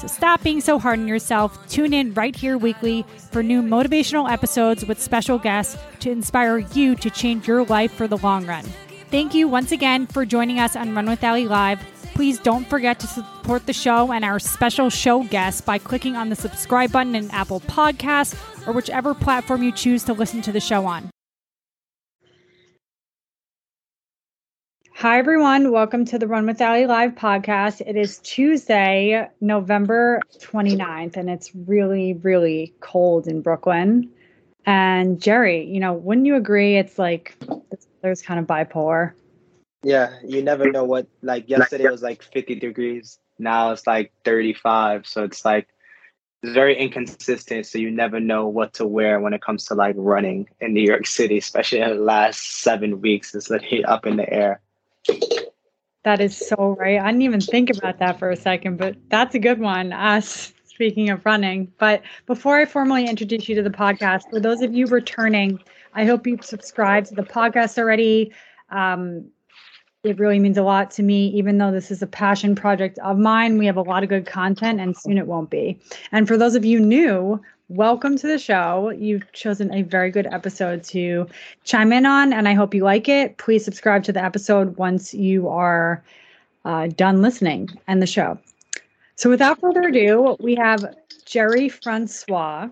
So stop being so hard on yourself. Tune in right here weekly for new motivational episodes with special guests to inspire you to change your life for the long run. Thank you once again for joining us on Run with Ellie Live. Please don't forget to support the show and our special show guests by clicking on the subscribe button in Apple Podcasts or whichever platform you choose to listen to the show on. Hi, everyone. Welcome to the Run with Ellie Live podcast. It is Tuesday, November 29th, and it's really, really cold in Brooklyn. And Jerry, you know, wouldn't you agree? It's like there's kind of bipolar. Yeah, you never know what, like, yesterday was like 50 degrees. Now it's like 35. So it's like, it's very inconsistent. So you never know what to wear when it comes to like running in New York City, especially in the last seven weeks. It's literally up in the air. That is so right. I didn't even think about that for a second, but that's a good one. Us speaking of running. But before I formally introduce you to the podcast, for those of you returning, I hope you've subscribed to the podcast already. Um, it really means a lot to me, even though this is a passion project of mine. We have a lot of good content, and soon it won't be. And for those of you new, welcome to the show. You've chosen a very good episode to chime in on, and I hope you like it. Please subscribe to the episode once you are uh, done listening and the show. So, without further ado, we have Jerry Francois.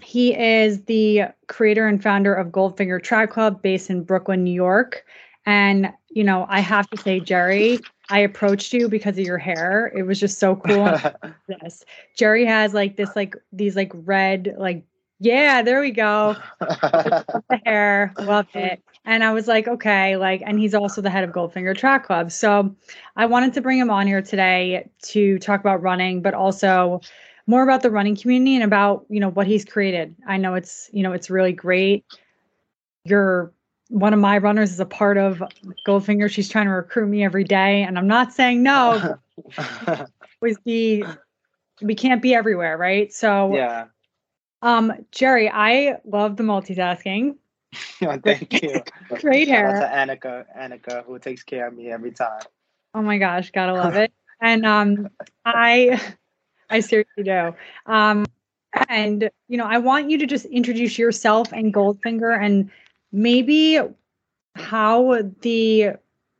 He is the creator and founder of Goldfinger Track Club based in Brooklyn, New York. And, you know, I have to say, Jerry, I approached you because of your hair. It was just so cool. this Jerry has like this, like these, like red, like yeah, there we go. the hair, love it. And I was like, okay, like, and he's also the head of Goldfinger Track Club. So I wanted to bring him on here today to talk about running, but also more about the running community and about you know what he's created. I know it's you know it's really great. You're one of my runners is a part of Goldfinger. She's trying to recruit me every day, and I'm not saying no. was the we can't be everywhere, right? So yeah. Um, Jerry, I love the multitasking. thank you. Great hair. Shout out to Annika, Annika, who takes care of me every time. Oh my gosh, gotta love it. and um, I, I seriously do. Um, and you know, I want you to just introduce yourself and Goldfinger and maybe how the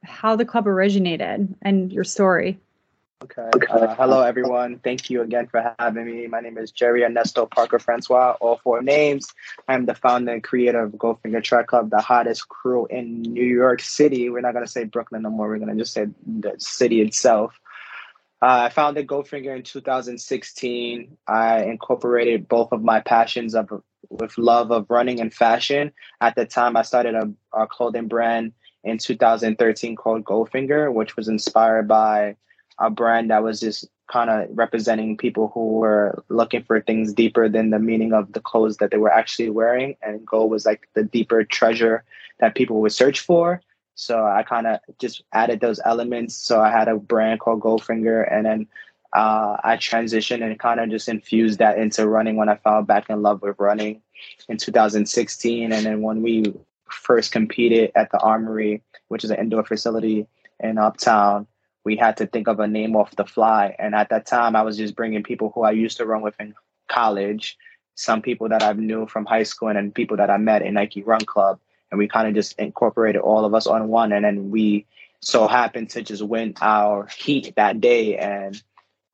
how the club originated and your story. Okay. Uh, hello, everyone. Thank you again for having me. My name is Jerry Ernesto Parker Francois, all four names. I'm the founder and creator of Goldfinger Track Club, the hottest crew in New York City. We're not going to say Brooklyn no more. We're going to just say the city itself. Uh, I founded Goldfinger in 2016. I incorporated both of my passions of with love of running and fashion. At the time, I started a, a clothing brand in 2013 called Goldfinger, which was inspired by a brand that was just kind of representing people who were looking for things deeper than the meaning of the clothes that they were actually wearing. And gold was like the deeper treasure that people would search for. So I kind of just added those elements. So I had a brand called Goldfinger, and then uh, I transitioned and kind of just infused that into running when I fell back in love with running in 2016. And then when we first competed at the Armory, which is an indoor facility in Uptown, we had to think of a name off the fly. And at that time, I was just bringing people who I used to run with in college, some people that I knew from high school, and then people that I met in Nike Run Club. And we kind of just incorporated all of us on one. And then we so happened to just win our heat that day. And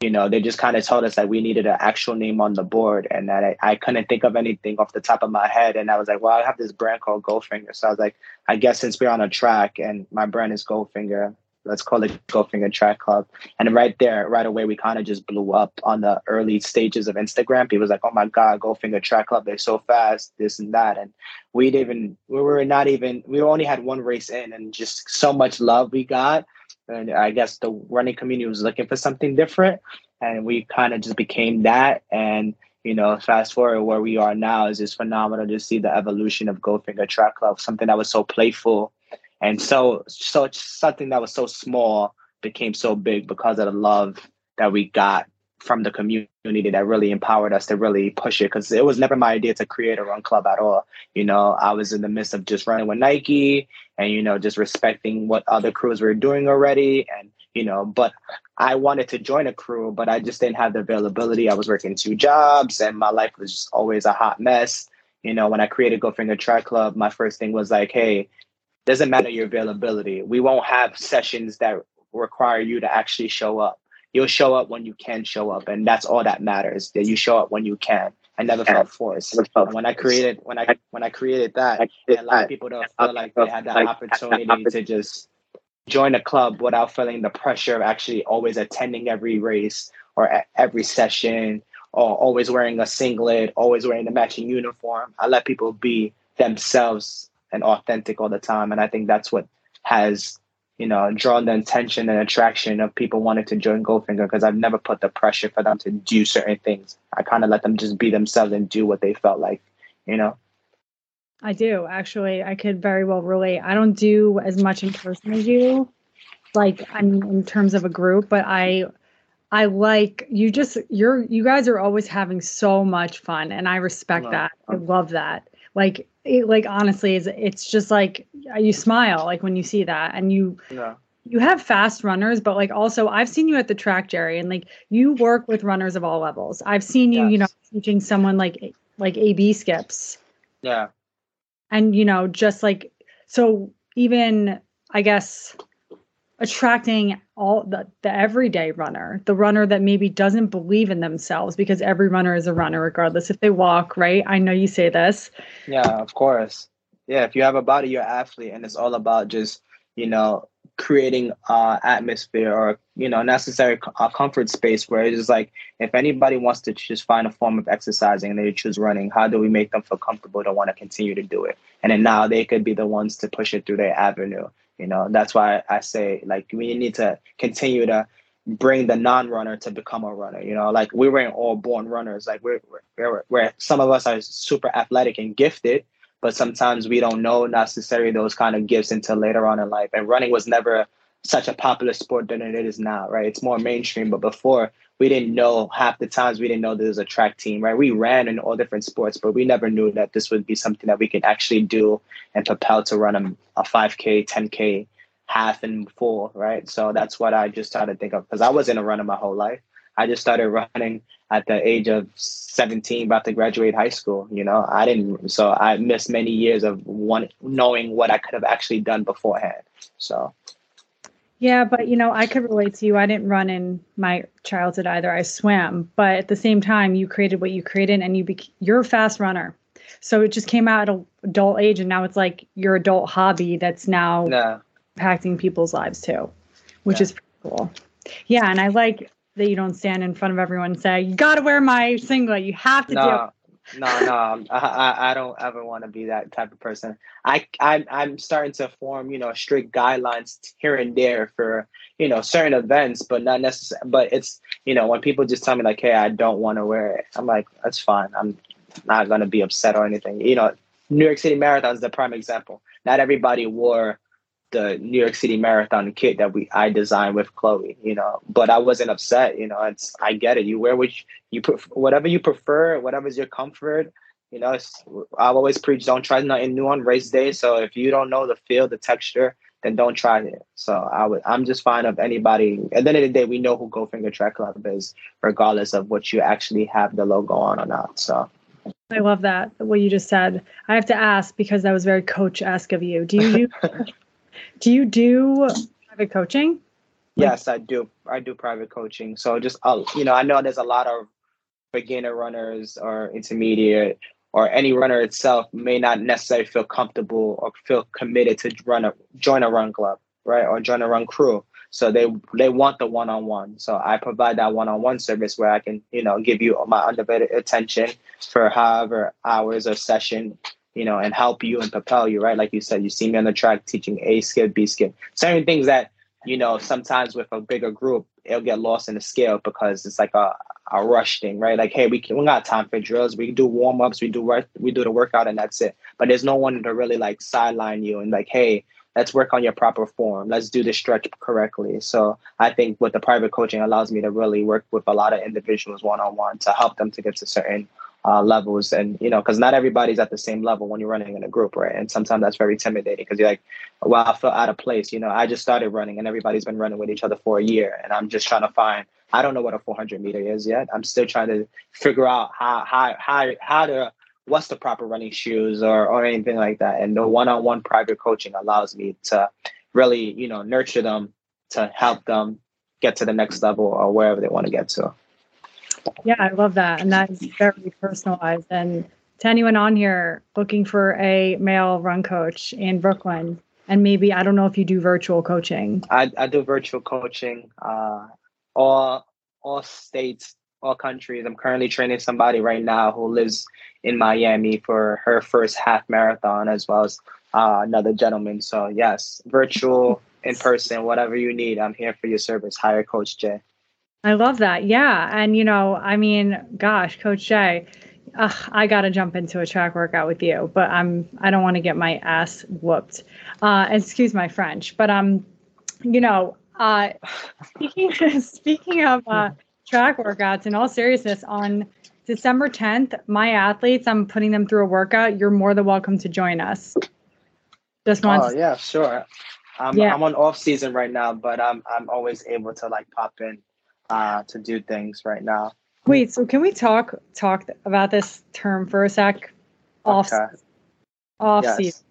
you know, they just kind of told us that we needed an actual name on the board and that I, I couldn't think of anything off the top of my head. And I was like, well, I have this brand called Goldfinger. So I was like, I guess since we're on a track and my brand is Goldfinger, let's call it Goldfinger Track Club. And right there, right away, we kind of just blew up on the early stages of Instagram. People was like, oh my God, Goldfinger Track Club, they're so fast, this and that. And we didn't even, we were not even, we only had one race in and just so much love we got and I guess the running community was looking for something different, and we kind of just became that. And you know, fast forward where we are now is just phenomenal to see the evolution of Goldfinger Track Club, something that was so playful and so so something that was so small became so big because of the love that we got from the community that really empowered us to really push it because it was never my idea to create a run club at all. You know, I was in the midst of just running with Nike and, you know, just respecting what other crews were doing already. And, you know, but I wanted to join a crew, but I just didn't have the availability. I was working two jobs and my life was just always a hot mess. You know, when I created Goldfinger Track Club, my first thing was like, hey, doesn't matter your availability. We won't have sessions that require you to actually show up you'll show up when you can show up, and that's all that matters. That you show up when you can. I never felt forced. And when I created when I when I created that, a lot of people don't feel like they had that opportunity to just join a club without feeling the pressure of actually always attending every race or every session or always wearing a singlet, always wearing the matching uniform. I let people be themselves and authentic all the time. And I think that's what has you know, drawn the attention and attraction of people wanting to join Goldfinger because I've never put the pressure for them to do certain things. I kind of let them just be themselves and do what they felt like, you know. I do actually. I could very well relate. I don't do as much in person as you, like I'm in terms of a group, but I I like you just you're you guys are always having so much fun and I respect that. I love that. Like it, like honestly it's, it's just like uh, you smile like when you see that and you yeah. you have fast runners but like also i've seen you at the track jerry and like you work with runners of all levels i've seen you yes. you know teaching someone like like ab skips yeah and you know just like so even i guess attracting all the, the everyday runner, the runner that maybe doesn't believe in themselves because every runner is a runner, regardless if they walk, right? I know you say this. Yeah, of course. Yeah, if you have a body, you're an athlete, and it's all about just, you know, creating uh atmosphere or you know necessary a comfort space where it's like if anybody wants to just find a form of exercising and they choose running how do we make them feel comfortable to want to continue to do it and then now they could be the ones to push it through their avenue you know, that's why I say like we need to continue to bring the non-runner to become a runner. You know, like we weren't all born runners. Like we're, we're, we're some of us are super athletic and gifted, but sometimes we don't know necessarily those kind of gifts until later on in life. And running was never such a popular sport than it is now, right? It's more mainstream, but before we didn't know half the times we didn't know there was a track team, right? We ran in all different sports, but we never knew that this would be something that we could actually do and propel to run a, a 5K, 10K, half and full, right? So that's what I just started to think of because I wasn't a runner my whole life. I just started running at the age of 17, about to graduate high school. You know, I didn't, so I missed many years of one knowing what I could have actually done beforehand. So yeah, but you know, I could relate to you. I didn't run in my childhood either. I swam, but at the same time, you created what you created, and you be- you're a fast runner. So it just came out at adult age, and now it's like your adult hobby that's now no. impacting people's lives too, which yeah. is cool. Yeah, and I like that you don't stand in front of everyone and say, "You got to wear my singlet. You have to no. do." No, no, um, I, I don't ever want to be that type of person. I, I, I'm starting to form, you know, strict guidelines here and there for, you know, certain events, but not necessarily. But it's, you know, when people just tell me like, "Hey, I don't want to wear it," I'm like, "That's fine. I'm not gonna be upset or anything." You know, New York City Marathon is the prime example. Not everybody wore the New York City Marathon kit that we I designed with Chloe, you know. But I wasn't upset, you know. It's I get it. You wear which you pref- whatever you prefer, whatever's your comfort. You know, I've always preach don't try nothing new on race day. So if you don't know the feel, the texture, then don't try it. So I would I'm just fine of anybody. At the end of the day, we know who Goldfinger Track Club is, regardless of what you actually have the logo on or not. So. I love that what you just said. I have to ask because that was very coach esque of you. Do you do Do you do private coaching? Yes, I do. I do private coaching. So just uh, you know, I know there's a lot of beginner runners or intermediate or any runner itself may not necessarily feel comfortable or feel committed to run a join a run club, right? Or join a run crew. So they they want the one on one. So I provide that one on one service where I can, you know, give you my undivided attention for however hours or session, you know, and help you and propel you, right? Like you said, you see me on the track teaching A skip, B skip, certain things that, you know, sometimes with a bigger group, it'll get lost in the scale because it's like a, a rush thing, right? Like, hey, we can, we got time for drills. We do warm ups, we do work, we do the workout, and that's it. But there's no one to really like sideline you and like, hey, let's work on your proper form. Let's do the stretch correctly. So I think what the private coaching allows me to really work with a lot of individuals one on one to help them to get to certain uh, levels. And, you know, because not everybody's at the same level when you're running in a group, right? And sometimes that's very intimidating because you're like, well, I feel out of place. You know, I just started running and everybody's been running with each other for a year. And I'm just trying to find, I don't know what a 400 meter is yet. I'm still trying to figure out how, how, how, how to, what's the proper running shoes or, or anything like that. And the one-on-one private coaching allows me to really, you know, nurture them to help them get to the next level or wherever they want to get to. Yeah, I love that. And that is very personalized. And to anyone on here looking for a male run coach in Brooklyn, and maybe I don't know if you do virtual coaching. I, I do virtual coaching, uh, all all states, all countries. I'm currently training somebody right now who lives in Miami for her first half marathon, as well as uh, another gentleman. So yes, virtual, in person, whatever you need, I'm here for your service. Hire Coach Jay. I love that. Yeah. And, you know, I mean, gosh, Coach Jay, uh, I got to jump into a track workout with you, but I'm, I don't want to get my ass whooped. Uh, excuse my French, but, um, you know, uh, speaking, speaking of, uh, track workouts in all seriousness on December 10th, my athletes, I'm putting them through a workout. You're more than welcome to join us. Just once. Oh yeah, sure. I'm, yeah. I'm on off season right now, but I'm, I'm always able to like pop in uh, to do things right now. Wait, so can we talk talk about this term for a sec? Off okay. off yes. season.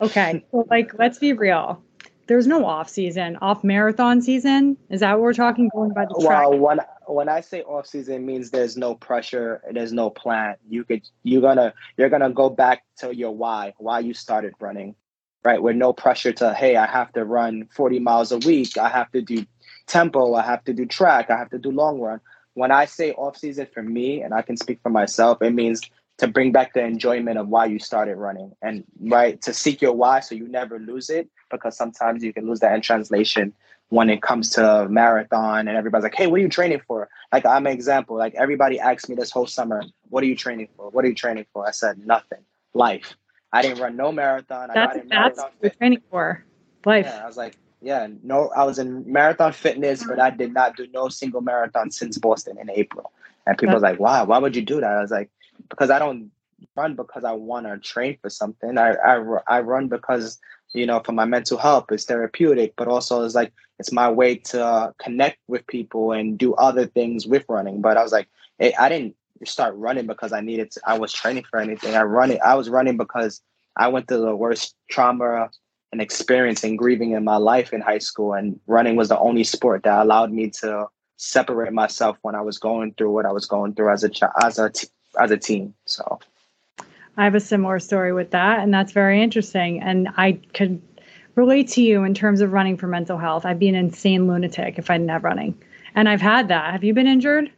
Okay, so like let's be real. There's no off season, off marathon season. Is that what we're talking going by the track? Well, when when I say off season, means there's no pressure, there's no plan. You could you're gonna you're gonna go back to your why, why you started running, right? With no pressure to hey, I have to run 40 miles a week, I have to do tempo, I have to do track, I have to do long run. When I say off season for me, and I can speak for myself, it means to bring back the enjoyment of why you started running and right to seek your why so you never lose it because sometimes you can lose that in translation when it comes to marathon and everybody's like hey what are you training for? Like i'm an example. Like everybody asked me this whole summer what are you training for? What are you training for? I said nothing. Life. I didn't run no marathon. That's, I that's what you're training for. Life. Yeah, i was like yeah, no, I was in marathon fitness, but I mm-hmm. did not do no single marathon since Boston in April. And people was like, "Wow, why would you do that?" I was like, "Because I don't run because I want to train for something. I, I I run because you know for my mental health, it's therapeutic, but also it's like it's my way to uh, connect with people and do other things with running. But I was like, hey, I didn't start running because I needed to. I was training for anything. I run it. I was running because I went through the worst trauma and experiencing grieving in my life in high school and running was the only sport that allowed me to separate myself when I was going through what I was going through as a as a as a teen so I have a similar story with that and that's very interesting and I could relate to you in terms of running for mental health I'd be an insane lunatic if I didn't have running and I've had that have you been injured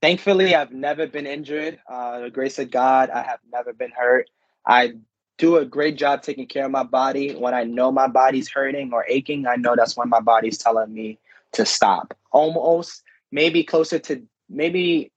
Thankfully, I've never been injured. Uh, the grace of God, I have never been hurt. I do a great job taking care of my body. When I know my body's hurting or aching, I know that's when my body's telling me to stop. Almost maybe closer to maybe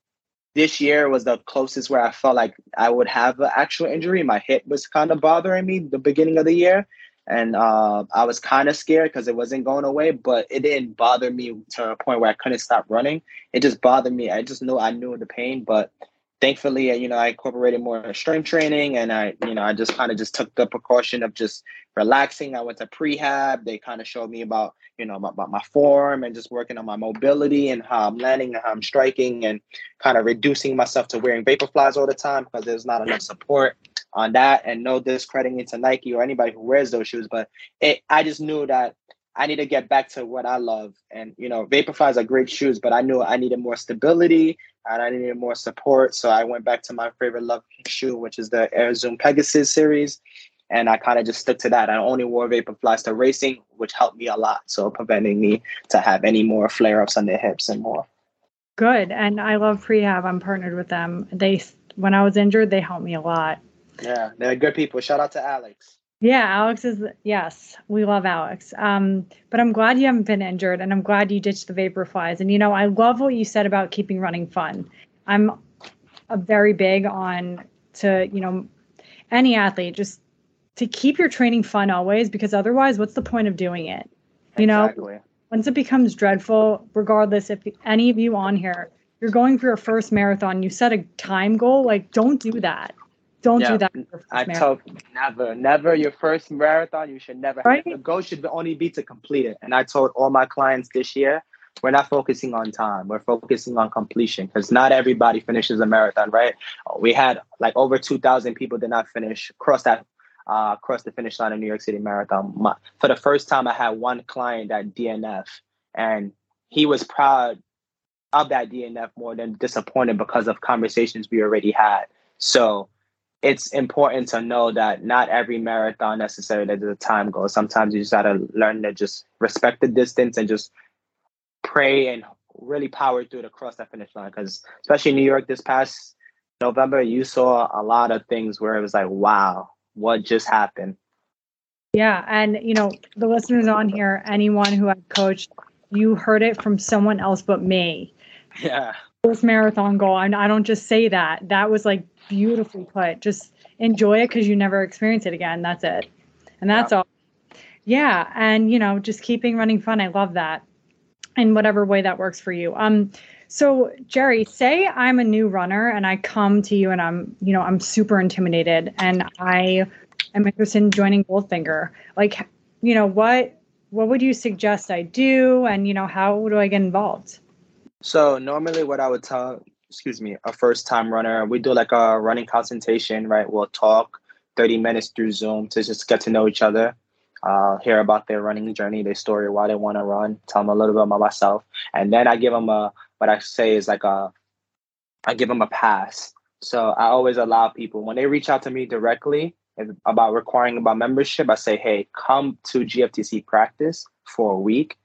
this year was the closest where I felt like I would have an actual injury. My hip was kind of bothering me the beginning of the year. And uh, I was kind of scared because it wasn't going away, but it didn't bother me to a point where I couldn't stop running. It just bothered me. I just knew I knew the pain, but thankfully, uh, you know, I incorporated more strength training and I, you know, I just kind of just took the precaution of just relaxing. I went to prehab. They kind of showed me about, you know, about, about, my form and just working on my mobility and how I'm landing and how I'm striking and kind of reducing myself to wearing Vaporflies all the time because there's not enough support on that and no discrediting into Nike or anybody who wears those shoes. But it, I just knew that I need to get back to what I love. And you know, Vaporflies are great shoes, but I knew I needed more stability and I needed more support. So I went back to my favorite love shoe, which is the Air Zoom Pegasus series. And I kind of just stuck to that. I only wore Vaporflies to racing, which helped me a lot. So preventing me to have any more flare ups on the hips and more. Good. And I love Prehab. I'm partnered with them. They when I was injured, they helped me a lot. Yeah, they're good people. Shout out to Alex. Yeah, Alex is yes, we love Alex. Um, but I'm glad you haven't been injured, and I'm glad you ditched the Vaporflies. And you know, I love what you said about keeping running fun. I'm a very big on to you know any athlete just to keep your training fun always, because otherwise, what's the point of doing it? You exactly. know, once it becomes dreadful, regardless if any of you on here, you're going for your first marathon, you set a time goal, like don't do that. Don't yeah, do that. I told never, never your first marathon. You should never. Right? The goal should only be to complete it. And I told all my clients this year, we're not focusing on time. We're focusing on completion because not everybody finishes a marathon, right? We had like over two thousand people did not finish cross that uh, across the finish line in New York City Marathon. My, for the first time, I had one client at DNF, and he was proud of that DNF more than disappointed because of conversations we already had. So it's important to know that not every marathon necessarily there's a time goal. Sometimes you just gotta learn to just respect the distance and just pray and really power through to cross that finish line. Because especially in New York this past November, you saw a lot of things where it was like, wow, what just happened? Yeah, and you know the listeners on here, anyone who I've coached, you heard it from someone else but me. Yeah. First marathon goal, and I don't just say that. That was like beautifully put. Just enjoy it because you never experience it again. That's it. And that's yeah. all. Yeah. And, you know, just keeping running fun. I love that in whatever way that works for you. Um, so Jerry, say I'm a new runner and I come to you and I'm, you know, I'm super intimidated and I am interested in joining Goldfinger. Like, you know, what what would you suggest I do and you know, how do I get involved? So normally what I would tell excuse me, a first time runner, we do like a running consultation, right? We'll talk 30 minutes through Zoom to just get to know each other, uh, hear about their running journey, their story, why they want to run, tell them a little bit about myself. And then I give them a, what I say is like a, I give them a pass. So I always allow people, when they reach out to me directly about requiring about membership, I say, hey, come to GFTC practice for a week,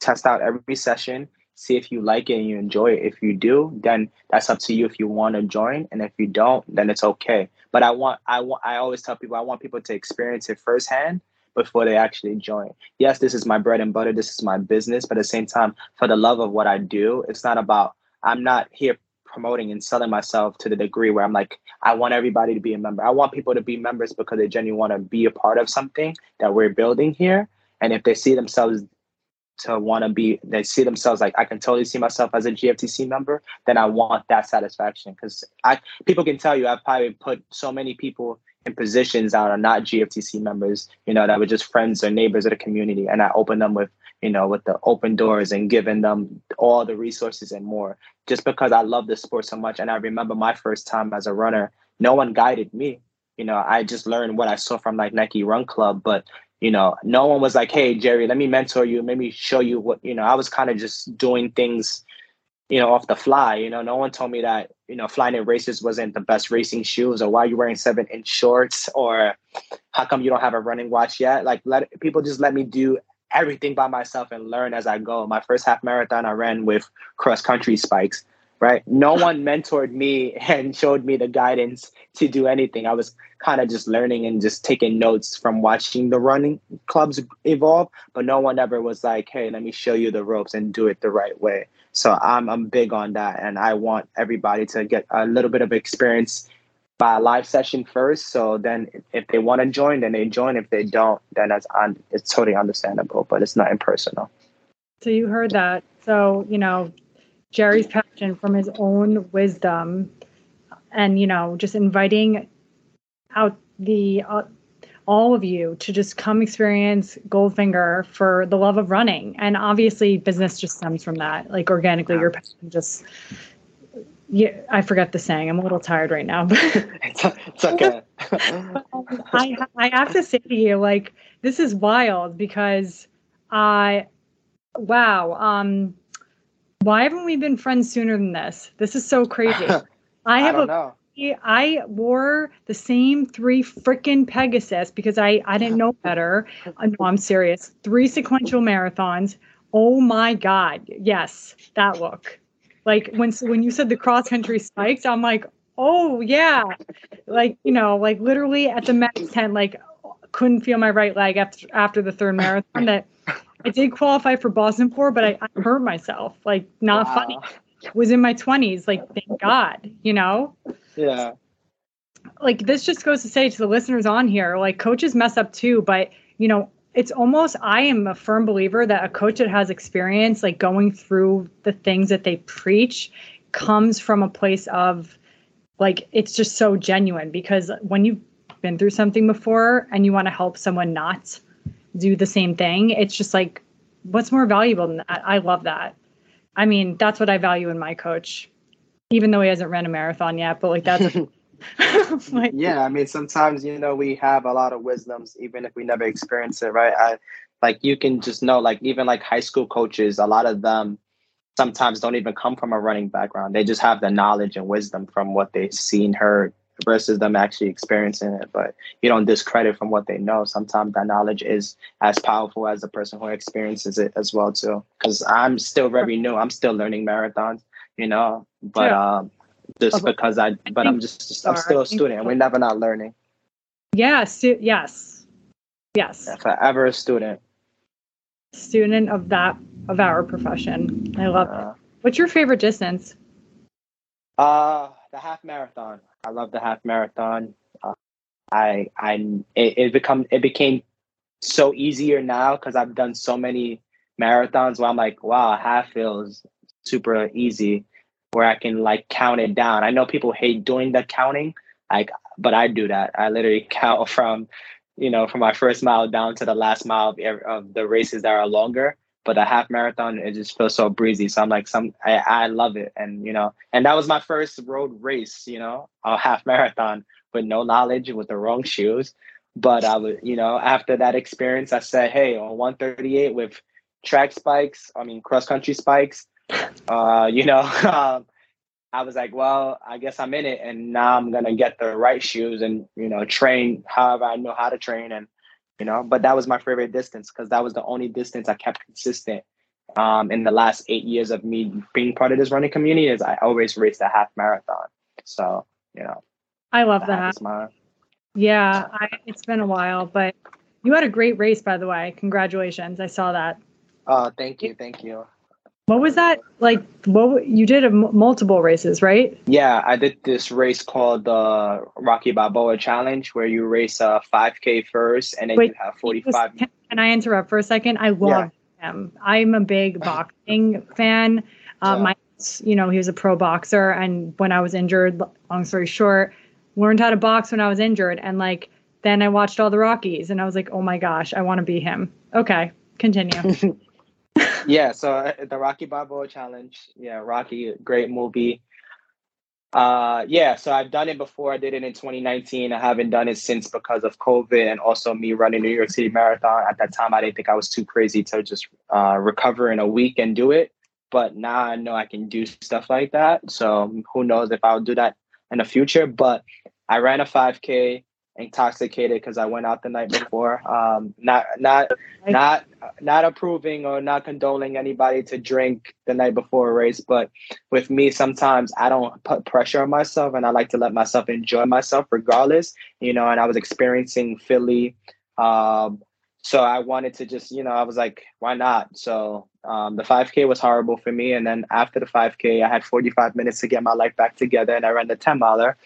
test out every session, see if you like it and you enjoy it. If you do, then that's up to you if you want to join. And if you don't, then it's okay. But I want I want I always tell people I want people to experience it firsthand before they actually join. Yes, this is my bread and butter, this is my business, but at the same time, for the love of what I do, it's not about I'm not here promoting and selling myself to the degree where I'm like, I want everybody to be a member. I want people to be members because they genuinely want to be a part of something that we're building here. And if they see themselves to want to be they see themselves like I can totally see myself as a GFTC member, then I want that satisfaction because I people can tell you I've probably put so many people in positions that are not GFTC members, you know, that were just friends or neighbors of the community, and I open them with you know with the open doors and giving them all the resources and more, just because I love the sport so much. And I remember my first time as a runner, no one guided me. You know, I just learned what I saw from like Nike Run Club, but you know no one was like hey jerry let me mentor you. Let me show you what you know i was kind of just doing things you know off the fly you know. No one told me that you know flying in races wasn't the best racing shoes or why you wearing seven inch shorts or how come you don't have a running watch yet? Like let people just let me do everything by myself and learn as i go. My first half marathon i ran with cross country spikes right? No one mentored me and showed me the guidance to do anything. I was kind of just learning and just taking notes from watching the running clubs evolve, but no one ever was like, "Hey, let me show you the ropes and do it the right way." So I'm I'm big on that, and I want everybody to get a little bit of experience by a live session first. So then, if they want to join, then they join. If they don't, then that's on. It's totally understandable, but it's not impersonal. So you heard that. So you know, Jerry's passion from his own wisdom and you know just inviting out the uh, all of you to just come experience Goldfinger for the love of running. And obviously business just stems from that. Like organically your passion just yeah I forget the saying. I'm a little tired right now but it's, it's okay. I I have to say to you like this is wild because I, wow. Um, why haven't we been friends sooner than this? This is so crazy. I have I a know. I wore the same three freaking Pegasus because I I didn't know better. Uh, no, I'm serious. Three sequential marathons. Oh my god. Yes, that look. Like when when you said the cross country spikes, I'm like, "Oh yeah." Like, you know, like literally at the Max tent like couldn't feel my right leg after after the third marathon that I did qualify for Boston for, but I, I hurt myself. Like not wow. funny. Was in my 20s. Like thank God, you know? Yeah. Like this just goes to say to the listeners on here, like coaches mess up too, but you know, it's almost I am a firm believer that a coach that has experience like going through the things that they preach comes from a place of like it's just so genuine because when you've been through something before and you want to help someone not do the same thing, it's just like what's more valuable than that? I love that. I mean, that's what I value in my coach even though he hasn't ran a marathon yet, but like that's like, yeah, I mean sometimes you know we have a lot of wisdoms even if we never experience it, right? I like you can just know like even like high school coaches, a lot of them sometimes don't even come from a running background. They just have the knowledge and wisdom from what they've seen, heard versus them actually experiencing it. But you don't discredit from what they know. Sometimes that knowledge is as powerful as the person who experiences it as well too. Because I'm still very new. I'm still learning marathons you know. But yeah. um, just because I, but I I'm just, just I'm still a student, and we're never not learning. Yeah. Stu- yes. Yes. Yeah, forever a student. Student of that of our profession. I love uh, it. What's your favorite distance? Uh, the half marathon. I love the half marathon. Uh, I I it, it become it became so easier now because I've done so many marathons where I'm like, wow, half feels super easy where I can like count it down. I know people hate doing the counting, like, but I do that. I literally count from, you know, from my first mile down to the last mile of, of the races that are longer. But a half marathon, it just feels so breezy. So I'm like, some, I, I love it, and you know, and that was my first road race, you know, a half marathon with no knowledge, with the wrong shoes. But I was, you know, after that experience, I said, hey, on 138 with track spikes, I mean cross country spikes, uh, you know, um, I was like, well, I guess I'm in it, and now I'm gonna get the right shoes and you know train however I know how to train, and you know. But that was my favorite distance because that was the only distance I kept consistent um, in the last eight years of me being part of this running community. Is I always raced a half marathon, so you know. I love that. Yeah, I, it's been a while, but you had a great race, by the way. Congratulations! I saw that. Oh, thank you, thank you. What was that like? What you did a m- multiple races, right? Yeah, I did this race called the Rocky Balboa Challenge, where you race a 5K first, and then Wait, you have 45. Can, can, I interrupt for a second? I love yeah. him. I'm a big boxing fan. Uh, yeah. My, you know, he was a pro boxer, and when I was injured, long story short, learned how to box when I was injured, and like then I watched all the Rockies, and I was like, oh my gosh, I want to be him. Okay, continue. yeah, so uh, the Rocky Balboa Challenge. Yeah, Rocky, great movie. Uh, yeah, so I've done it before. I did it in 2019. I haven't done it since because of COVID and also me running New York City Marathon. At that time, I didn't think I was too crazy to just uh, recover in a week and do it. But now I know I can do stuff like that. So who knows if I'll do that in the future. But I ran a 5K intoxicated because I went out the night before. Um, not not not not approving or not condoning anybody to drink the night before a race, but with me, sometimes I don't put pressure on myself, and I like to let myself enjoy myself regardless. You know, and I was experiencing Philly. Um, so I wanted to just, you know, I was like, why not? So um, the 5K was horrible for me. And then after the 5K, I had 45 minutes to get my life back together and I ran the 10 miler.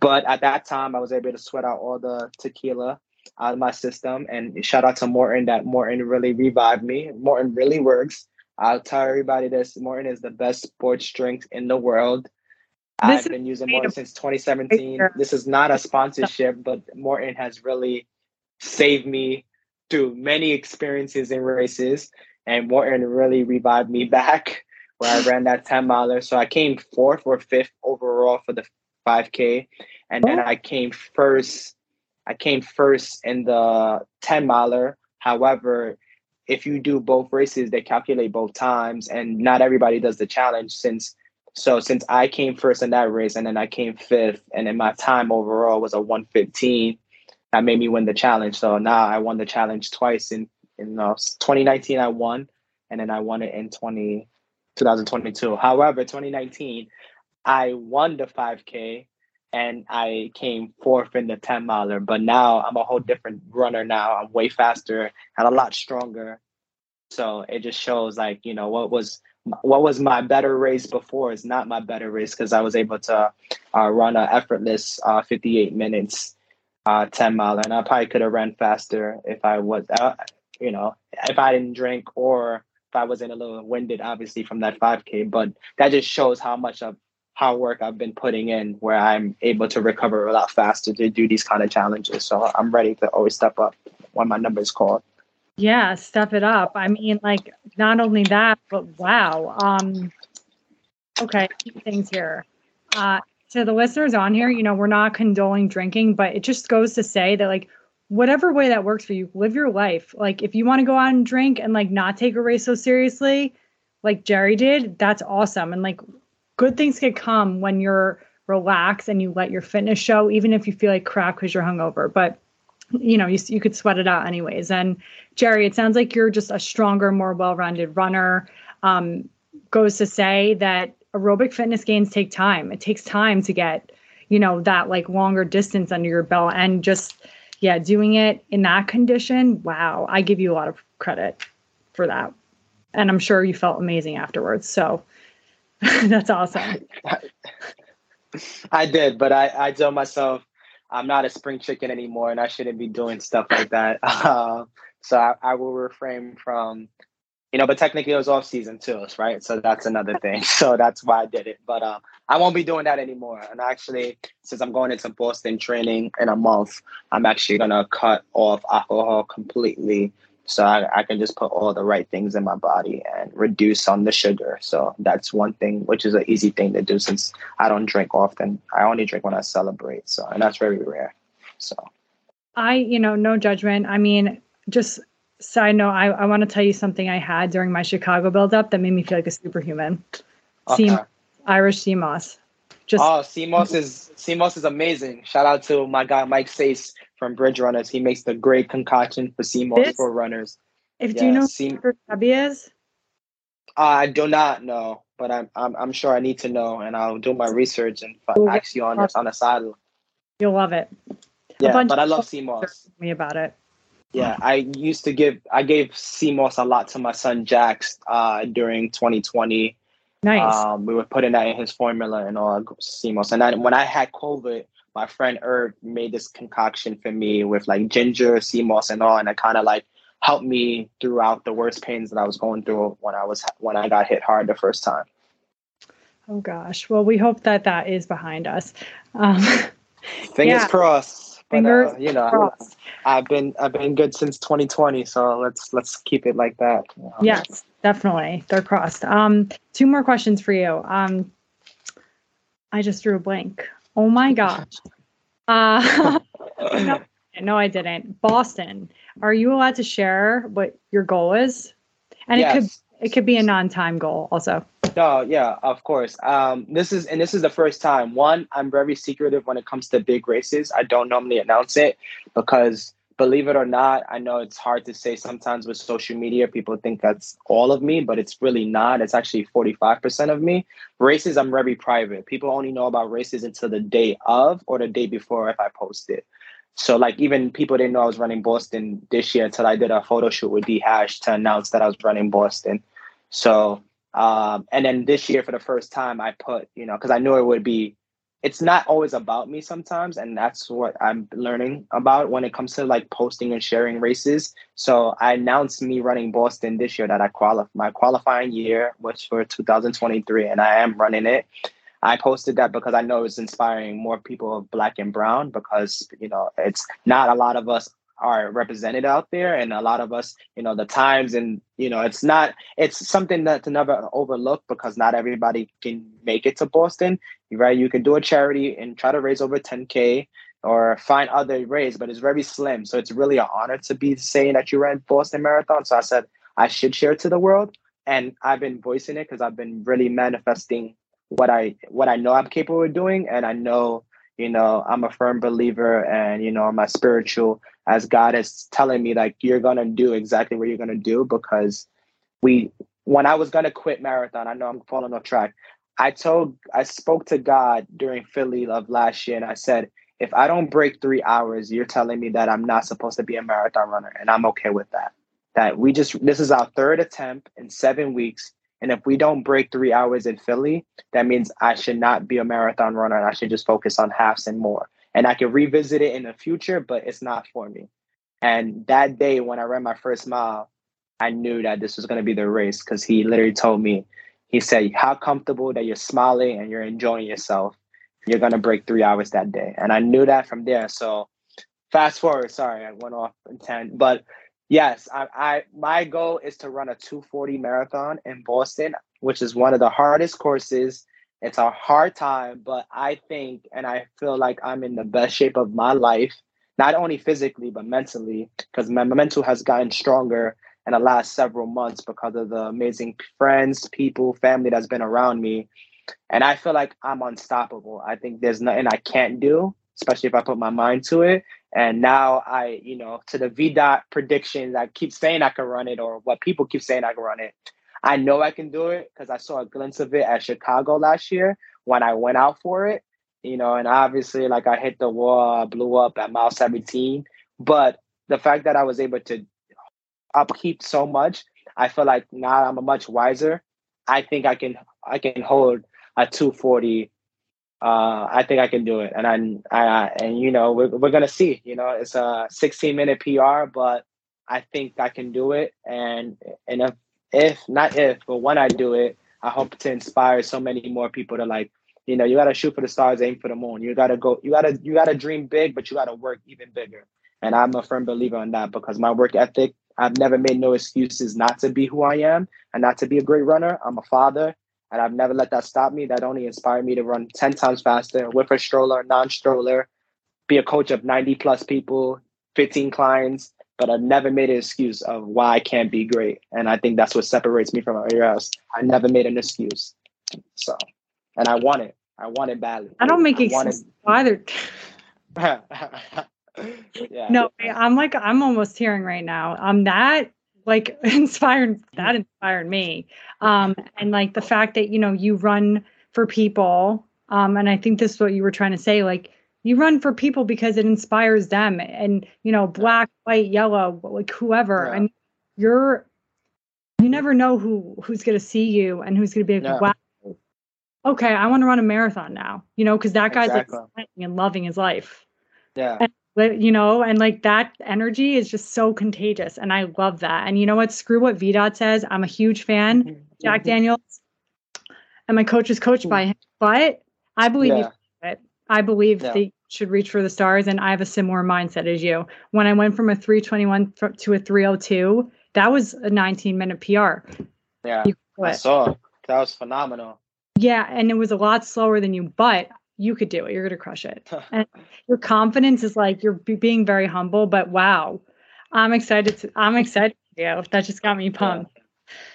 But at that time, I was able to sweat out all the tequila out of my system. And shout out to Maurten that Maurten really revived me. Maurten really works. I'll tell everybody this Maurten is the best sports drink in the world. This I've been using Maurten since 2017. This is not a sponsorship, but Maurten has really saved me through many experiences in races, and Maurten really revived me back where I ran that 10 miler. So I came fourth or fifth overall for the 5K, and then oh. I came first. I came first in the 10 miler. However, if you do both races, they calculate both times, and not everybody does the challenge. Since so since I came first in that race, and then I came fifth, and then my time overall was a one fifteen, that made me win the challenge. So now I won the challenge twice in in uh, 2019. I won, and then I won it in 20, 2022. However, 2019, I won the 5K and I came fourth in the 10 miler. But now I'm a whole different runner now. I'm way faster and a lot stronger. So it just shows like, you know, what was what was my better race before is not my better race because I was able to uh, run an effortless uh, 58 minutes uh, 10 miler. And I probably could have ran faster if I was, uh, you know, if I didn't drink or if I wasn't a little winded, obviously, from that 5K. But that just shows how much of how work I've been putting in where I'm able to recover a lot faster to do these kind of challenges. So I'm ready to always step up when my number is called. Yeah, step it up. I mean, like not only that, but wow. Um okay, things here. Uh to the listeners on here, you know, we're not condoling drinking, but it just goes to say that like whatever way that works for you, live your life. Like if you want to go out and drink and like not take a race so seriously, like Jerry did, that's awesome. And like good things can come when you're relaxed and you let your fitness show, even if you feel like crap because you're hungover. But you know, you, you could sweat it out anyways. And Jerry, it sounds like you're just a stronger, more well-rounded runner. Um, goes to say that aerobic fitness gains take time. It takes time to get, you know, that like longer distance under your belt and just yeah, doing it in that condition, wow, I give you a lot of credit for that. And I'm sure you felt amazing afterwards. So That's awesome. I did, but I, I tell myself I'm not a spring chicken anymore and I shouldn't be doing stuff like that. Uh, so I, I, will refrain from, you know, but technically it was off season too, right? So that's another thing. So that's why I did it. But um, I won't be doing that anymore. And actually, since I'm going into Boston training in a month, I'm actually going to cut off alcohol completely so I, I can just put all the right things in my body and reduce on the sugar so that's one thing which is an easy thing to do since i don't drink often i only drink when i celebrate so and that's very rare so i you know no judgment i mean just side note i, I want to tell you something i had during my chicago buildup that made me feel like a superhuman okay. irish sea moss just oh sea moss is sea moss is amazing shout out to my guy mike saes from Bridge Runners. He makes the great concoction for sea moss for runners. If yeah, do you know sea- who Chubby is? Uh, I do not know, but I'm, I'm I'm sure I need to know, and I'll do my research and ask you on this on the side. You'll love it. Yeah, but I love sea moss. Me about it. Yeah, I used to give I gave moss a lot to my son Jax uh, during 2020. Nice. Um, we were putting that in his formula and all moss, and then when I had COVID, my friend Herb made this concoction for me with like ginger, moss, and all, and it kind of like helped me throughout the worst pains that I was going through when I was when I got hit hard the first time. Oh gosh. Well, we hope that that is behind us. Um, Fingers yeah. crossed. But, Fingers uh, you know, crossed. I've been I've been good since 2020, so let's let's keep it like that. You know? Yes, definitely. They're crossed. Um, two more questions for you. Um, I just drew a blank. Oh my gosh. Uh, no, no, I didn't. Boston. Are you allowed to share what your goal is? And yes. it could it could be a non-time goal also. No, yeah, of course. Um, this is and this is the first time. One, I'm very secretive when it comes to big races. I don't normally announce it because believe it or not, I know it's hard to say sometimes with social media. People think that's all of me, but it's really not. It's actually 45% of me. Races, I'm very private. People only know about races until the day of or the day before if I post it. So, like, even people didn't know I was running Boston this year until I did a photo shoot with D Hash to announce that I was running Boston. So, um, and then this year for the first time, I put, you know, because I knew it would be it's not always about me sometimes and that's what i'm learning about when it comes to like posting and sharing races so i announced me running boston this year that i qualify my qualifying year was for 2023 and i am running it i posted that because i know it's inspiring more people of black and brown because you know it's not a lot of us are represented out there and a lot of us you know the times and you know it's not it's something that to never overlook because not everybody can make it to boston right? You can do a charity and try to raise over 10k or find other ways but it's very slim. So it's really an honor to be saying that you ran boston marathon. So i said I should share it to the world. And I've been voicing it because I've been really manifesting what I what I know I'm capable of doing, and I know you know I'm a firm believer, and you know I'm spiritual as God is telling me like you're gonna do exactly what you're gonna do because we when I was gonna quit marathon, I know I'm falling off track. I told I spoke to God during Philly of last year, and I said, if I don't break three hours, you're telling me that I'm not supposed to be a marathon runner, and I'm okay with that. That we just this is our third attempt in seven weeks, and if we don't break three hours in Philly, that means I should not be a marathon runner, and I should just focus on halves and more. And I can revisit it in the future, but it's not for me. And that day when I ran my first mile, I knew that this was going to be the race because he literally told me he said, How comfortable that you're smiling and you're enjoying yourself. You're going to break three hours that day. And I knew that from there. So, fast forward, sorry, I went off in 10. But yes, I, I my goal is to run a 240 marathon in Boston, which is one of the hardest courses. It's a hard time, but I think and I feel like I'm in the best shape of my life, not only physically, but mentally, because my mental has gotten stronger in the last several months because of the amazing friends, people, family that's been around me. And I feel like I'm unstoppable. I think there's nothing I can't do, especially if I put my mind to it. And now I, you know, to the VDOT predictions, I keep saying I can run it, or what people keep saying I can run it. I know I can do it because I saw a glimpse of it at Chicago last year when I went out for it, you know, and obviously, like I hit the wall, I blew up at mile 17. But the fact that I was able to upkeep so much. I feel like now I'm a much wiser. I think I can I can hold a 240. Uh, I think I can do it, and I, I and you know we're we're gonna see. You know, it's a 16 minute PR, but I think I can do it, and and if if not if, but when I do it, I hope to inspire so many more people to like, you know, you gotta shoot for the stars, aim for the moon. You gotta go, you gotta you gotta dream big, but you gotta work even bigger. And I'm a firm believer in that because my work ethic I've never made no excuses not to be who I am and not to be a great runner. I'm a father, and I've never let that stop me. That only inspired me to run 10 times faster with a stroller, non stroller, be a coach of 90 plus people, 15 clients. But I've never made an excuse of why I can't be great. And I think that's what separates me from everybody else. I never made an excuse. So, and I want it. I want it badly. I don't make I excuses either. yeah. No, I'm like I'm almost hearing right now. I'm um, that like inspired that inspired me. Um, and like the fact that you know you run for people. Um, and I think this is what you were trying to say. Like you run for people because it inspires them, and you know, black, white, yellow, like whoever. Yeah. And you're you never know who who's gonna see you and who's gonna be like, yeah. wow. Okay, I want to run a marathon now, you know, because that guy's exactly. like and loving his life. Yeah. And you know, and like that energy is just so contagious. And I love that. And you know what? Screw what VDOT says. I'm a huge fan, mm-hmm. Jack mm-hmm. Daniels. And my coach is coached by him. But I believe yeah. it. I believe yeah. they should reach for the stars. And I have a similar mindset as you. When I went from a 321 to a 302, that was a 19 minute PR. Yeah. I saw. That was phenomenal. Yeah. And it was a lot slower than you, but you could do it. You're going to crush it. and your confidence is like you're being very humble, but wow. I'm excited to, I'm excited for you. That just got me pumped. Yeah.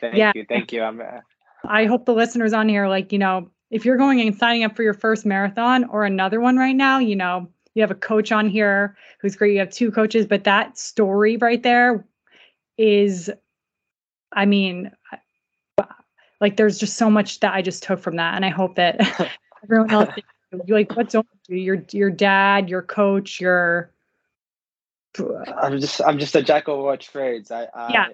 Thank yeah. you. Thank you. I'm uh... I hope the listeners on here like, you know, if you're going and signing up for your first marathon or another one right now, you know, you have a coach on here who's great. You have two coaches, but that story right there is I mean, like there's just so much that I just took from that and I hope that everyone else like what don't you your your dad your coach your i'm just i'm just a jack of all trades. I i, yes,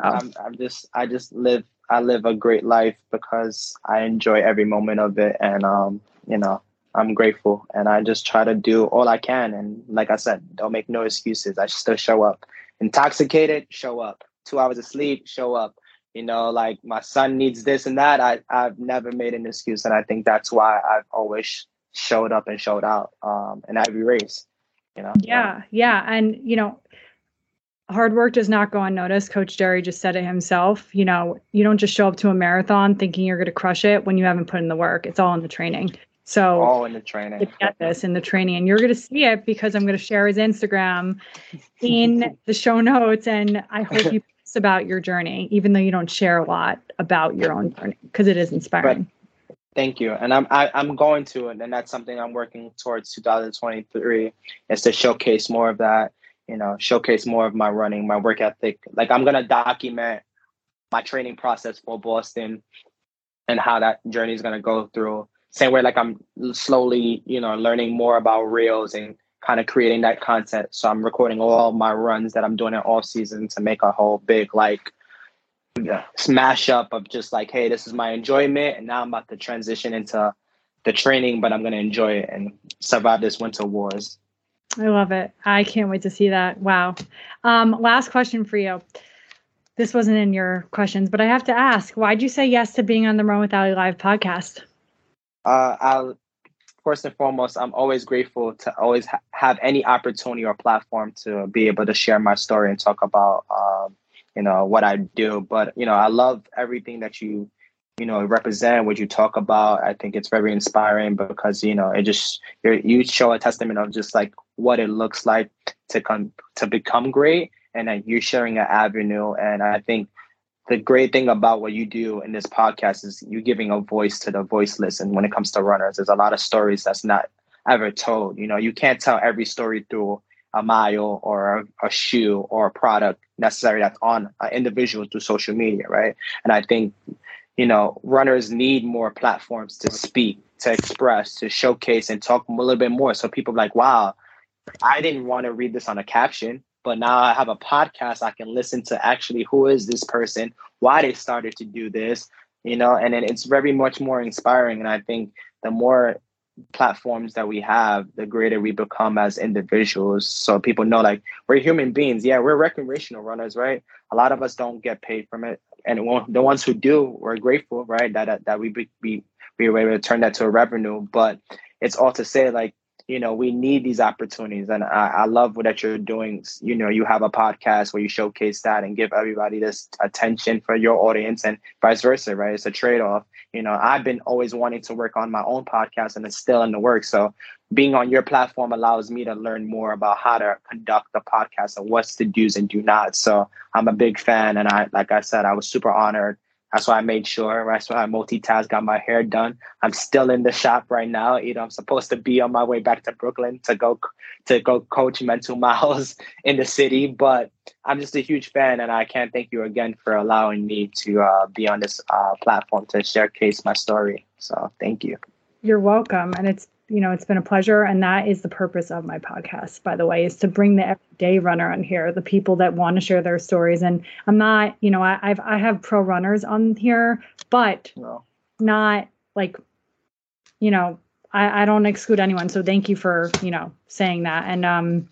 I I'm, I'm just i just live i live a great life because i enjoy every moment of it and um you know i'm grateful and i just try to do all i can and like i said don't make no excuses. I still show up. Intoxicated show up. Two hours of sleep show up you know like my son needs this and that i i've never made an excuse and i think that's why i've always showed up and showed out um in every race you know? Yeah yeah and you know hard work does not go unnoticed. Coach jerry just said it himself you know you don't just show up to a marathon thinking you're going to crush it when you haven't put in the work. It's all in the training. So all in the training. Get this in the training, and you're going to see it because I'm going to share his Instagram in the show notes, and I hope you most about your journey, even though you don't share a lot about your own journey, because it is inspiring. Thank you, and I'm I, am i am going to, and that's something I'm working towards 2023 is to showcase more of that. You know, showcase more of my running, my work ethic. Like I'm gonna document my training process for Boston and how that journey is gonna go through. Same way, like I'm slowly, you know, learning more about reels and kind of creating that content. So I'm recording all my runs that I'm doing in off season to make a whole big like smash up of just like, hey, this is my enjoyment, and now I'm about to transition into the training, but I'm gonna enjoy it and survive this winter wars. I love it. I can't wait to see that. Wow. Um, last question for you. This wasn't in your questions, but I have to ask, why'd you say yes to being on the Run with Ali Live podcast? Uh, I'll first and foremost, I'm always grateful to always ha- have any opportunity or platform to be able to share my story and talk about, um, you know, what I do. But you know, I love everything that you, you know, represent, what you talk about. I think it's very inspiring because you know, it just you show a testament of just like what it looks like to come to become great, and then you're sharing an avenue. And I think the great thing about what you do in this podcast is you giving a voice to the voiceless. And when it comes to runners, there's a lot of stories that's not ever told. You know, you can't tell every story through a mile or a, a shoe or a product necessarily that's on an individual through social media, right? And I think, you know, runners need more platforms to speak, to express, to showcase, and talk a little bit more. So people like, wow, I didn't want to read this on a caption but now I have a podcast I can listen to actually who is this person, why they started to do this, you know, and then it's very much more inspiring. And I think the more platforms that we have, the greater we become as individuals. So people know like we're human beings. Yeah, we're recreational runners, right? A lot of us don't get paid from it. And the ones who do, we're grateful, right? That that we be, we, we were able to turn that to a revenue. But it's all to say like you know we need these opportunities. And I, I love what that you're doing. You know you have a podcast where you showcase that and give everybody this attention for your audience and vice versa right? It's a trade-off. You know i've been always wanting to work on my own podcast and it's still in the works. So being on your platform allows me to learn more about how to conduct the podcast and what's the do's and do not so i'm a big fan and i like i said i was super honored that's why I made sure. That's why I multitask, got my hair done. I'm still in the shop right now. You know, I'm supposed to be on my way back to Brooklyn to go to go coach mental miles in the city. But I'm just a huge fan, and I can't thank you again for allowing me to uh, be on this uh, platform to showcase my story. So thank you. You're welcome, and it's you know, it's been a pleasure. And that is the purpose of my podcast, by the way, is to bring the everyday runner on here, the people that want to share their stories. And I'm not, you know, I, I've, I have pro runners on here, but no. not like, you know, I, I don't exclude anyone. So thank you for, you know, saying that. And, um,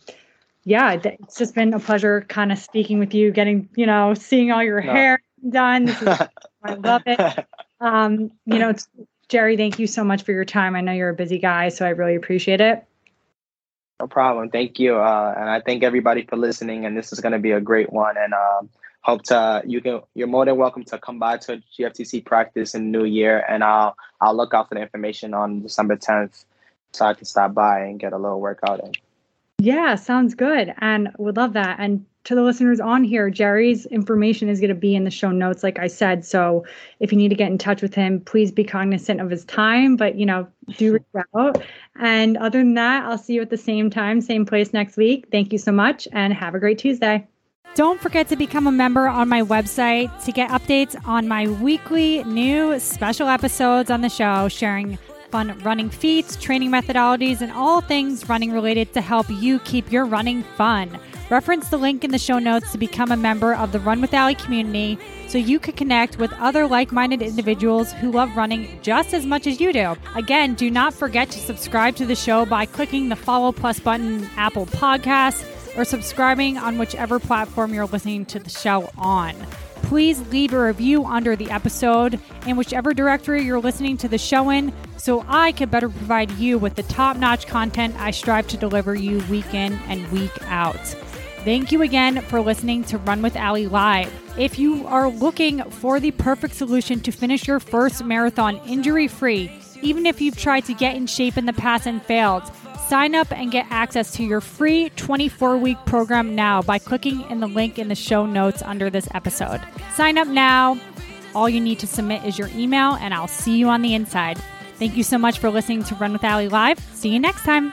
yeah, it's just been a pleasure kind of speaking with you, getting, you know, seeing all your no. hair done. Is, I love it. Um, you know, it's Jerry, thank you so much for your time. I know you're a busy guy, so I really appreciate it. No problem. Thank you. Uh, and I thank everybody for listening. And this is going to be a great one. And um, hope to you can you're more than welcome to come by to a GFTC practice in the new year. And I'll I'll look out for the information on December 10th so I can stop by and get a little workout in. Yeah, sounds good. And would love that. And to the listeners on here, Jerry's information is going to be in the show notes, like I said. So if you need to get in touch with him, please be cognizant of his time, but you know, do reach out. And other than that, I'll see you at the same time, same place next week. Thank you so much and have a great Tuesday. Don't forget to become a member on my website to get updates on my weekly new special episodes on the show, sharing fun running feats, training methodologies, and all things running related to help you keep your running fun. Reference the link in the show notes to become a member of the Run with Ally community so you can connect with other like minded individuals who love running just as much as you do. Again, do not forget to subscribe to the show by clicking the follow plus button Apple Podcasts or subscribing on whichever platform you're listening to the show on. Please leave a review under the episode in whichever directory you're listening to the show in so I can better provide you with the top notch content I strive to deliver you week in and week out. Thank you again for listening to Run with Ali Live. If you are looking for the perfect solution to finish your first marathon injury free, even if you've tried to get in shape in the past and failed, Sign up and get access to your free 24 week program now by clicking in the link in the show notes under this episode. Sign up now. All you need to submit is your email, and I'll see you on the inside. Thank you so much for listening to Run with Allie Live. See you next time.